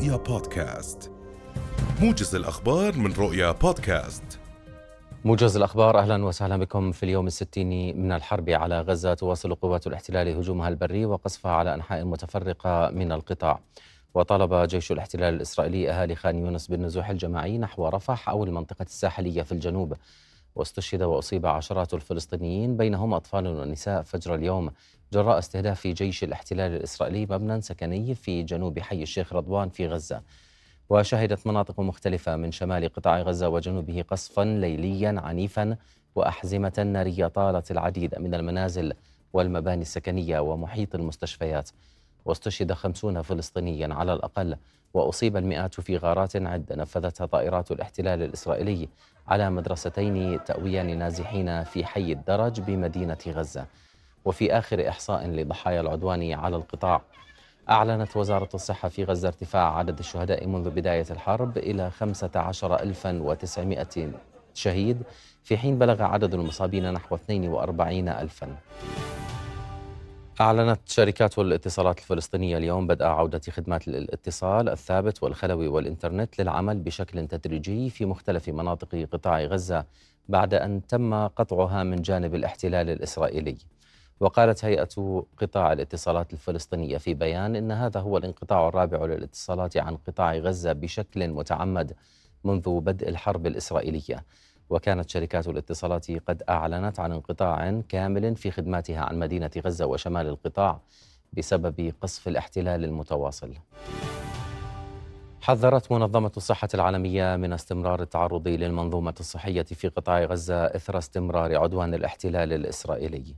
رؤيا بودكاست. موجز الأخبار من رؤيا بودكاست. موجز الأخبار أهلا وسهلا بكم في اليوم الستين من الحرب على غزة تواصل قوات الاحتلال هجومها البري وقصفها على أنحاء متفرقة من القطاع. وطالب جيش الاحتلال الإسرائيلي أهالي خان يونس بالنزوح الجماعي نحو رفح أو المنطقة الساحلية في الجنوب. واستشهد وأصيب عشرات الفلسطينيين بينهم أطفال ونساء فجر اليوم. جراء استهداف جيش الاحتلال الإسرائيلي مبنى سكني في جنوب حي الشيخ رضوان في غزة. وشهدت مناطق مختلفة من شمال قطاع غزة وجنوبه قصفا ليليا عنيفا وأحزمة نارية طالت العديد من المنازل والمباني السكنية ومحيط المستشفيات. واستشهد خمسون فلسطينيا على الأقل. وأصيب المئات في غارات عدة نفذتها طائرات الاحتلال الإسرائيلي على مدرستين تأويان نازحين في حي الدرج بمدينة غزة. وفي آخر إحصاء لضحايا العدوان على القطاع أعلنت وزارة الصحة في غزة ارتفاع عدد الشهداء منذ بداية الحرب إلى 15900 شهيد في حين بلغ عدد المصابين نحو 42 ألفاً. أعلنت شركات الاتصالات الفلسطينية اليوم بدء عودة خدمات الاتصال الثابت والخلوي والإنترنت للعمل بشكل تدريجي في مختلف مناطق قطاع غزة بعد أن تم قطعها من جانب الاحتلال الإسرائيلي. وقالت هيئة قطاع الاتصالات الفلسطينية في بيان إن هذا هو الانقطاع الرابع للاتصالات عن قطاع غزة بشكل متعمد منذ بدء الحرب الإسرائيلية. وكانت شركات الاتصالات قد أعلنت عن انقطاع كامل في خدماتها عن مدينة غزة وشمال القطاع بسبب قصف الاحتلال المتواصل. حذرت منظمة الصحة العالمية من استمرار التعرض للمنظومة الصحية في قطاع غزة إثر استمرار عدوان الاحتلال الإسرائيلي.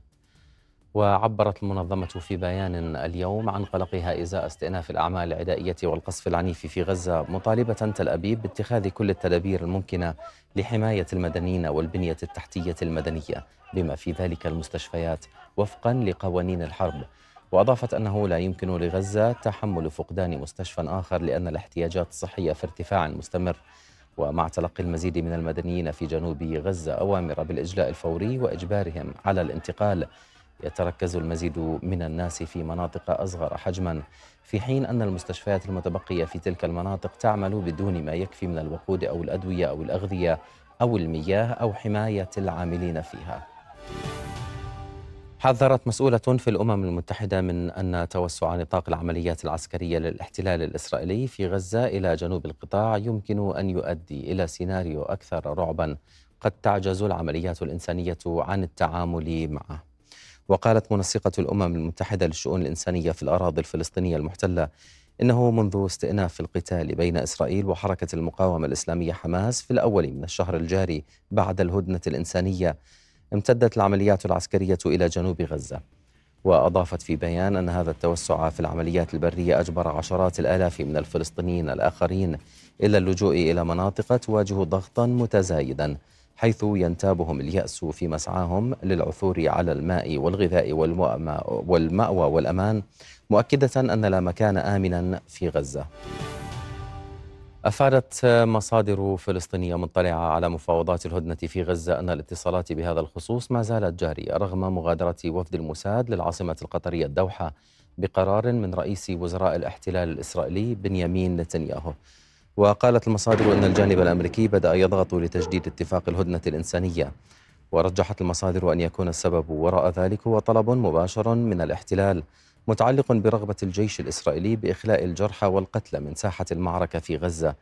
وعبرت المنظمة في بيان اليوم عن قلقها إزاء استئناف الأعمال العدائية والقصف العنيف في غزة مطالبة تل أبيب باتخاذ كل التدابير الممكنة لحماية المدنيين والبنية التحتية المدنية بما في ذلك المستشفيات وفقا لقوانين الحرب. وأضافت أنه لا يمكن لغزة تحمل فقدان مستشفى آخر لأن الاحتياجات الصحية في ارتفاع مستمر. ومع تلقي المزيد من المدنيين في جنوب غزة أوامر بالإجلاء الفوري وإجبارهم على الانتقال يتركز المزيد من الناس في مناطق أصغر حجما في حين أن المستشفيات المتبقية في تلك المناطق تعمل بدون ما يكفي من الوقود أو الأدوية أو الأغذية أو المياه أو حماية العاملين فيها. حذرت مسؤولة في الأمم المتحدة من أن توسع نطاق العمليات العسكرية للاحتلال الإسرائيلي في غزة إلى جنوب القطاع يمكن أن يؤدي إلى سيناريو أكثر رعبا قد تعجز العمليات الإنسانية عن التعامل معه. وقالت منسقة الأمم المتحدة للشؤون الإنسانية في الأراضي الفلسطينية المحتلة إنه منذ استئناف القتال بين إسرائيل وحركة المقاومة الإسلامية حماس في الأول من الشهر الجاري بعد الهدنة الإنسانية امتدت العمليات العسكرية إلى جنوب غزة. وأضافت في بيان أن هذا التوسع في العمليات البرية أجبر عشرات الآلاف من الفلسطينيين الآخرين إلى اللجوء إلى مناطق تواجه ضغطا متزايدا. حيث ينتابهم اليأس في مسعاهم للعثور على الماء والغذاء والمأوى والأمان مؤكدة أن لا مكان آمنا في غزة. أفادت مصادر فلسطينية مطلعة على مفاوضات الهدنة في غزة أن الاتصالات بهذا الخصوص ما زالت جارية رغم مغادرة وفد الموساد للعاصمة القطرية الدوحة بقرار من رئيس وزراء الاحتلال الإسرائيلي بنيامين نتنياهو. وقالت المصادر أن الجانب الأمريكي بدأ يضغط لتجديد اتفاق الهدنة الإنسانية ورجحت المصادر أن يكون السبب وراء ذلك هو طلب مباشر من الاحتلال متعلق برغبة الجيش الإسرائيلي بإخلاء الجرحى والقتلى من ساحة المعركة في غزة.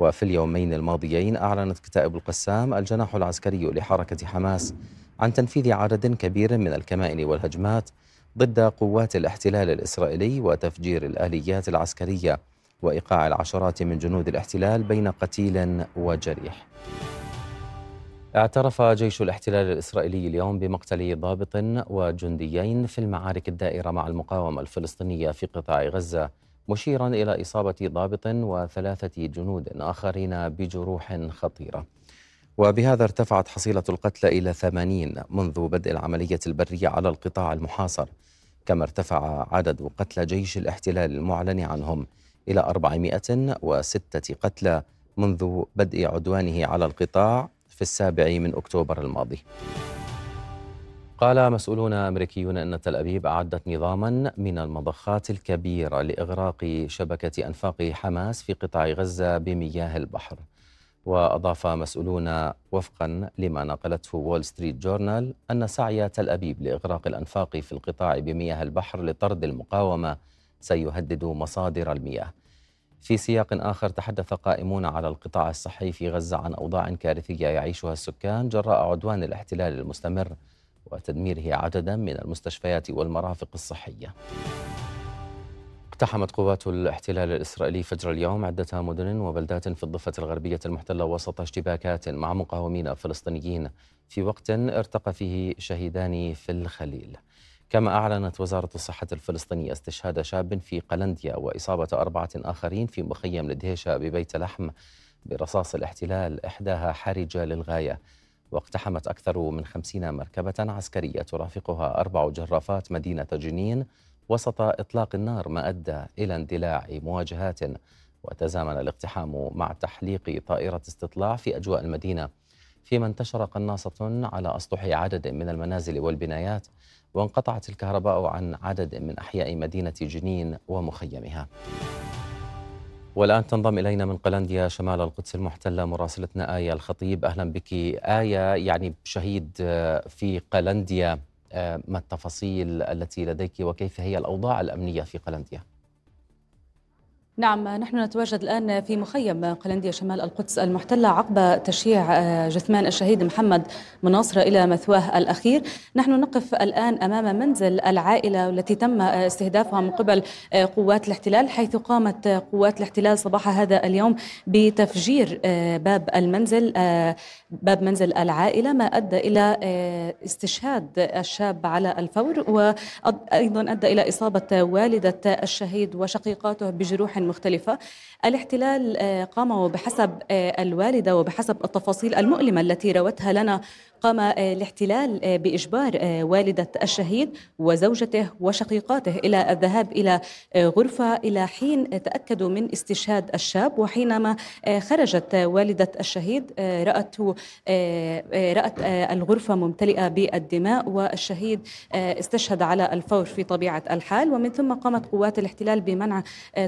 وفي اليومين الماضيين أعلنت كتائب القسام الجناح العسكري لحركة حماس عن تنفيذ عدد كبير من الكمائن والهجمات ضد قوات الاحتلال الإسرائيلي وتفجير الآليات العسكرية. وإيقاع العشرات من جنود الاحتلال بين قتيل وجريح. اعترف جيش الاحتلال الإسرائيلي اليوم بمقتل ضابط وجنديين في المعارك الدائرة مع المقاومة الفلسطينية في قطاع غزة مشيرا إلى إصابة ضابط وثلاثة جنود آخرين بجروح خطيرة. وبهذا ارتفعت حصيلة القتلى إلى ثمانين منذ بدء العملية البرية على القطاع المحاصر كما ارتفع عدد قتلى جيش الاحتلال المعلن عنهم إلى 406 قتلى منذ بدء عدوانه على القطاع في السابع من أكتوبر الماضي. قال مسؤولون أمريكيون أن تل أبيب أعدت نظاما من المضخات الكبيرة لإغراق شبكة أنفاق حماس في قطاع غزة بمياه البحر. وأضاف مسؤولون وفقا لما نقلته وول ستريت جورنال أن سعي تل أبيب لإغراق الأنفاق في القطاع بمياه البحر لطرد المقاومة سيهدد مصادر المياه. في سياق آخر تحدث قائمون على القطاع الصحي في غزة عن أوضاع كارثية يعيشها السكان جراء عدوان الاحتلال المستمر وتدميره عددا من المستشفيات والمرافق الصحية. اقتحمت قوات الاحتلال الإسرائيلي فجر اليوم عدة مدن وبلدات في الضفة الغربية المحتلة وسط اشتباكات مع مقاومين فلسطينيين. في وقت ارتقى فيه شهيدان في الخليل. كما أعلنت وزارة الصحة الفلسطينية استشهاد شاب في قلنديا وإصابة أربعة آخرين في مخيم لدهيشة ببيت لحم برصاص الاحتلال إحداها حرجة للغاية. واقتحمت أكثر من خمسين مركبة عسكرية ترافقها أربع جرافات مدينة جنين وسط إطلاق النار ما أدى إلى اندلاع مواجهات. وتزامن الاقتحام مع تحليق طائرة استطلاع في أجواء المدينة فيما انتشر قناصة على أسطح عدد من المنازل والبنايات وانقطعت الكهرباء عن عدد من أحياء مدينة جنين ومخيمها. والآن تنضم إلينا من قلنديا شمال القدس المحتلة مراسلتنا آية الخطيب. أهلا بك. آية يعني شهيد في قلنديا ما التفاصيل التي لديك وكيف هي الأوضاع الأمنية في قلنديا؟ نعم نحن نتواجد الآن في مخيم قلنديا شمال القدس المحتلة عقب تشييع آه، جثمان الشهيد محمد مناصرة إلى مثواه الأخير. نحن نقف الآن أمام منزل العائلة التي تم استهدافها من قبل آه، قوات الاحتلال حيث قامت قوات الاحتلال صباح هذا اليوم بتفجير آه، باب المنزل باب منزل العائلة ما أدى إلى استشهاد الشاب على الفور وأيضا أدى إلى إصابة والدة الشهيد وشقيقاته بجروح مختلفة. الاحتلال آه، قام بحسب آه، الوالدة وبحسب التفاصيل المؤلمة التي روتها لنا قام آه، الاحتلال بإجبار آه، والدة الشهيد وزوجته وشقيقاته إلى الذهاب إلى غرفة إلى حين تأكدوا من استشهاد الشاب وحينما خرجت والدة الشهيد راته رأت الغرفة ممتلئة بالدماء والشهيد استشهد على الفور في طبيعة الحال. ومن ثم قامت قوات الاحتلال بمنع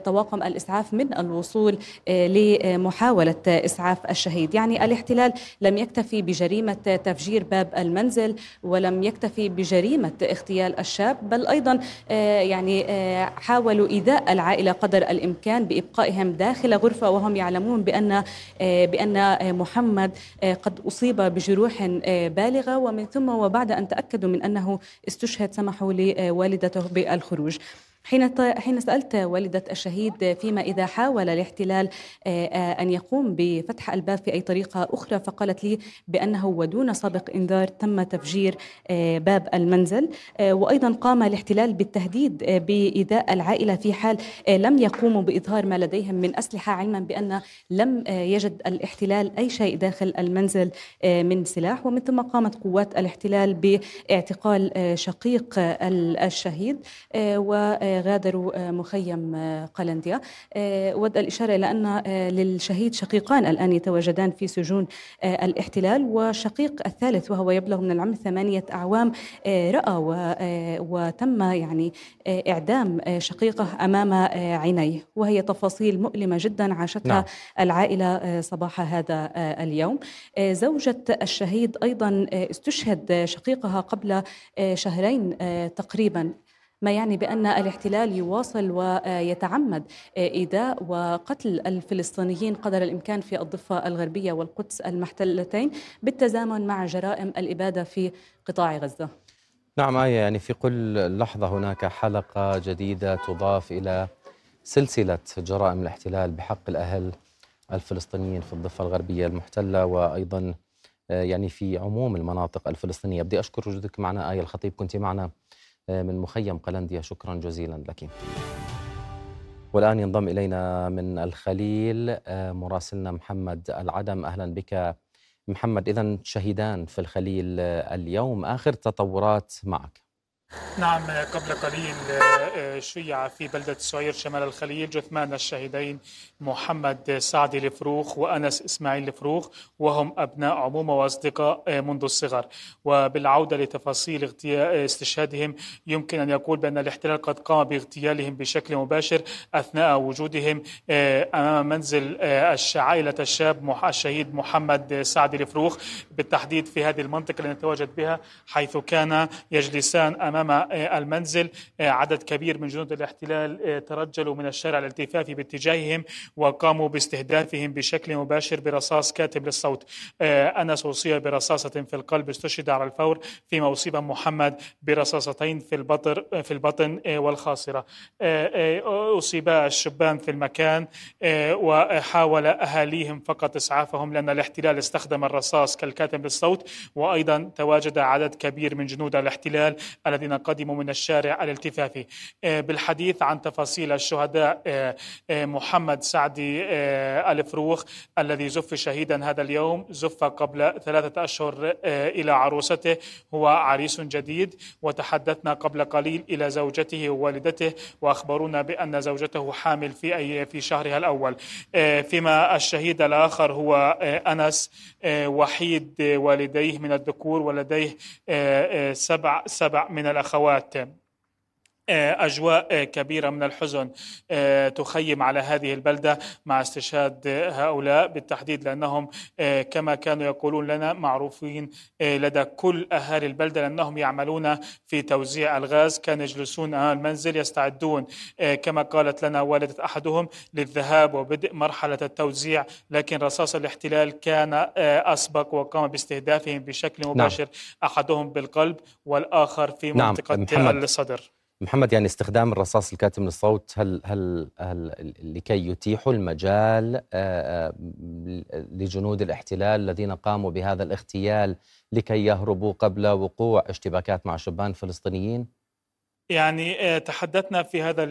طواقم الإسعاف من الوصول لمحاولة إسعاف الشهيد. يعني الاحتلال لم يكتفي بجريمة تفجير باب المنزل ولم يكتفي بجريمة اغتيال الشاب بل أيضا آه، يعني آه، حاولوا إيذاء العائلة قدر الإمكان بإبقائهم داخل غرفة وهم يعلمون بأن آه، بأن محمد قد أصيب بجروح بالغة. ومن ثم وبعد أن تأكدوا من أنه استشهد سمحوا لوالدته بالخروج. حين حين سألت والدة الشهيد فيما إذا حاول الاحتلال أن يقوم بفتح الباب في أي طريقة أخرى فقالت لي بأنه ودون سابق إنذار تم تفجير باب المنزل وأيضا قام الاحتلال بالتهديد بإيذاء العائلة في حال لم يقوموا بإظهار ما لديهم من أسلحة علما بأن لم يجد الاحتلال أي شيء داخل المنزل من سلاح ومن ثم قامت قوات الاحتلال باعتقال شقيق الشهيد و غادروا آه، مخيم آه، قلنديا. آه، ود الإشارة إلى أن للشهيد شقيقان الآن يتواجدان في سجون الاحتلال. وشقيق الثالث وهو يبلغ من العمر ثمانية أعوام رأى وتم يعني إعدام شقيقه أمام عينيه. وهي تفاصيل مؤلمة جدا عاشتها نعم. العائلة صباح هذا اليوم. زوجة الشهيد أيضا استشهد شقيقها قبل شهرين تقريبا. ما يعني بأن الاحتلال يواصل ويتعمد إيذاء وقتل الفلسطينيين قدر الإمكان في الضفة الغربية والقدس المحتلتين بالتزامن مع جرائم الإبادة في قطاع غزة. نعم آية يعني في كل لحظة هناك حلقة جديدة تضاف إلى سلسلة جرائم الاحتلال بحق الأهل الفلسطينيين في الضفة الغربية المحتلة وأيضا يعني في عموم المناطق الفلسطينية. بدي أشكر وجودك معنا آية الخطيب كنت معنا آه، من مخيم قلنديا. شكرا جزيلا لك. والآن ينضم إلينا من الخليل آه، مراسلنا محمد العدم. أهلا بك. محمد إذا شهيدان في الخليل آه، اليوم. آخر تطورات معك. نعم قبل قليل آه، شيع في بلدة سعير شمال الخليل جثمان الشهيدين محمد سعد الفروخ وأنس إسماعيل الفروخ وهم أبناء عمومة وأصدقاء آه، منذ الصغر. وبالعودة لتفاصيل استشهادهم يمكن أن يقول بأن الاحتلال قد قام باغتيالهم بشكل مباشر أثناء وجودهم آه، أمام منزل عائلة الشاب الشهيد محمد سعد الفروخ. بالتحديد في هذه المنطقة التي نتواجد بها حيث كان يجلسان أمام أمام آه، المنزل آه، عدد كبير من جنود الاحتلال آه، ترجلوا من الشارع الالتفافي باتجاههم وقاموا باستهدافهم بشكل مباشر برصاص كاتب للصوت. أنس أصيب برصاصة في القلب استشهد على الفور فيما أصيب محمد برصاصتين في البطر في البطن والخاصرة. أصيب الشبان في المكان وحاول أهاليهم فقط إسعافهم لأن الاحتلال استخدم الرصاص كالكاتب للصوت. وأيضا تواجد عدد كبير من جنود الاحتلال الذين الذين قدموا من الشارع الالتفافي آه، بالحديث عن تفاصيل الشهداء آه، آه، محمد سعدي الفروخ الذي زف شهيدا هذا اليوم زف قبل ثلاثة أشهر إلى عروسته هو عريس جديد وتحدثنا قبل قليل إلى زوجته ووالدته وأخبرونا بأن زوجته حامل في أي في شهرها الأول. فيما الشهيد الآخر هو أنس وحيد والديه من الذكور ولديه سبع سبع من الأخوات أجواء آه، كبيرة من الحزن آه، تخيم على هذه البلدة مع استشهاد هؤلاء بالتحديد لأنهم كما كانوا يقولون لنا معروفين لدى كل أهالي البلدة لأنهم يعملون في توزيع الغاز كانوا يجلسون أمام المنزل يستعدون كما قالت لنا والدة أحدهم للذهاب وبدء مرحلة التوزيع لكن رصاص الاحتلال كان أسبق وقام باستهدافهم بشكل نعم. مباشر نعم. أحدهم بالقلب والآخر في نعم. منطقة نعم. الصدر محمد يعني استخدام الرصاص الكاتم للصوت هل هل هل لكي يتيحوا المجال آه، آه، لجنود الاحتلال الذين قاموا بهذا الاغتيال لكي يهربوا قبل وقوع اشتباكات مع شبان فلسطينيين؟ يعني آه، تحدثنا في هذا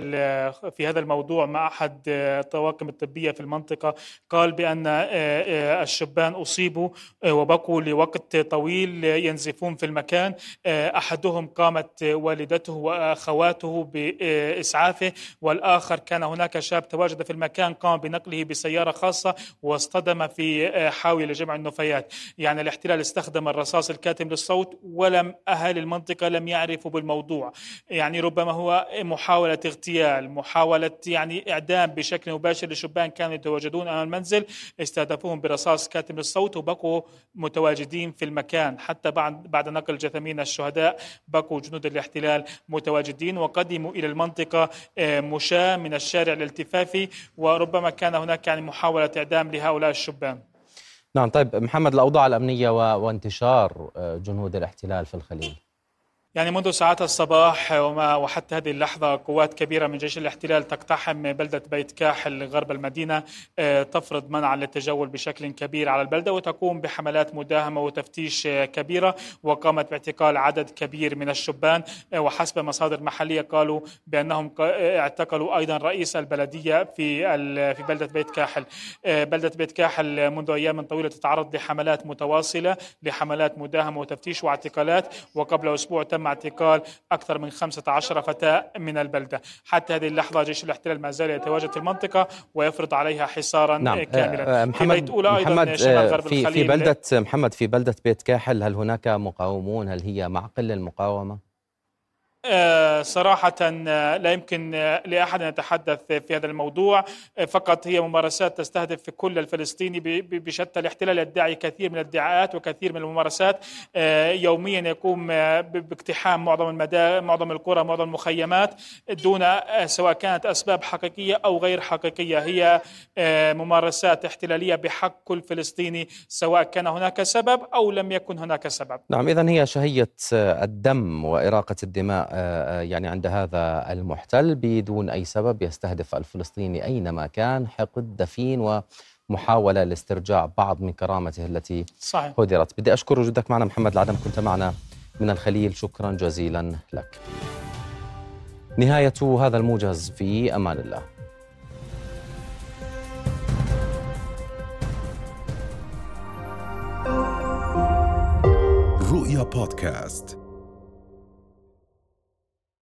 في هذا الموضوع مع أحد آه، الطواقم الطبية في المنطقة. قال بأن آه، الشبان أصيبوا وبقوا لوقت طويل ينزفون في المكان. أحدهم قامت والدته وأخواته بإسعافه والآخر كان هناك شاب تواجد في المكان قام بنقله بسيارة خاصة واصطدم في حاوي لجمع النفايات. يعني الاحتلال استخدم الرصاص الكاتم للصوت ولم أهالي المنطقة لم يعرفوا بالموضوع. يعني يعني ربما هو محاولة اغتيال محاولة يعني إعدام بشكل مباشر لشبان كانوا يتواجدون أمام المنزل استهدفوهم برصاص كاتم للصوت وبقوا متواجدين في المكان. حتى بعد بعد نقل جثمين الشهداء بقوا جنود الاحتلال متواجدين وقدموا إلى المنطقة آه، مشاة من الشارع الالتفافي وربما كان هناك يعني محاولة إعدام لهؤلاء الشبان. نعم طيب محمد الأوضاع الأمنية وانتشار آه، جنود الاحتلال في الخليل يعني منذ ساعات الصباح وما وحتى هذه اللحظة قوات كبيرة من جيش الاحتلال تقتحم بلدة بيت كاحل غرب المدينة آه، تفرض منعا للتجول بشكل كبير على البلدة وتقوم بحملات مداهمة وتفتيش آه، كبيرة وقامت باعتقال عدد كبير من الشبان آه، وحسب مصادر محلية قالوا بأنهم اعتقلوا أيضا رئيس البلدية في في بلدة بيت كاحل. بلدة بيت كاحل منذ أيام طويلة تتعرض لحملات متواصلة لحملات مداهمة وتفتيش واعتقالات وقبل أسبوع تم تم اعتقال أكثر من 15 فتاة من البلدة حتى هذه اللحظة جيش الاحتلال ما زال يتواجد في المنطقة ويفرض عليها حصارا نعم. كاملا آه، محمد, محمد شمال غرب في, في بلدة محمد في بلدة بيت كاحل هل هناك مقاومون هل هي معقل المقاومة؟ آه، صراحة آه، لا يمكن آه، لأحد أن يتحدث في هذا الموضوع. فقط هي ممارسات تستهدف في كل الفلسطيني بشتى الاحتلال يدعي كثير من الادعاءات وكثير من الممارسات. يوميا يقوم باقتحام معظم المدى معظم القرى معظم المخيمات دون سواء كانت أسباب حقيقية أو غير حقيقية. هي ممارسات احتلالية بحق كل فلسطيني سواء كان هناك سبب أو لم يكن هناك سبب. نعم إذا هي شهية الدم وإراقة الدماء. يعني عند هذا المحتل بدون أي سبب يستهدف الفلسطيني أينما كان حقد دفين ومحاولة لاسترجاع بعض من كرامته التي صحيح. هدرت بدي أشكر وجودك معنا محمد العدم كنت معنا من الخليل. شكرا جزيلا لك. نهاية هذا الموجز في أمان الله. رؤيا بودكاست.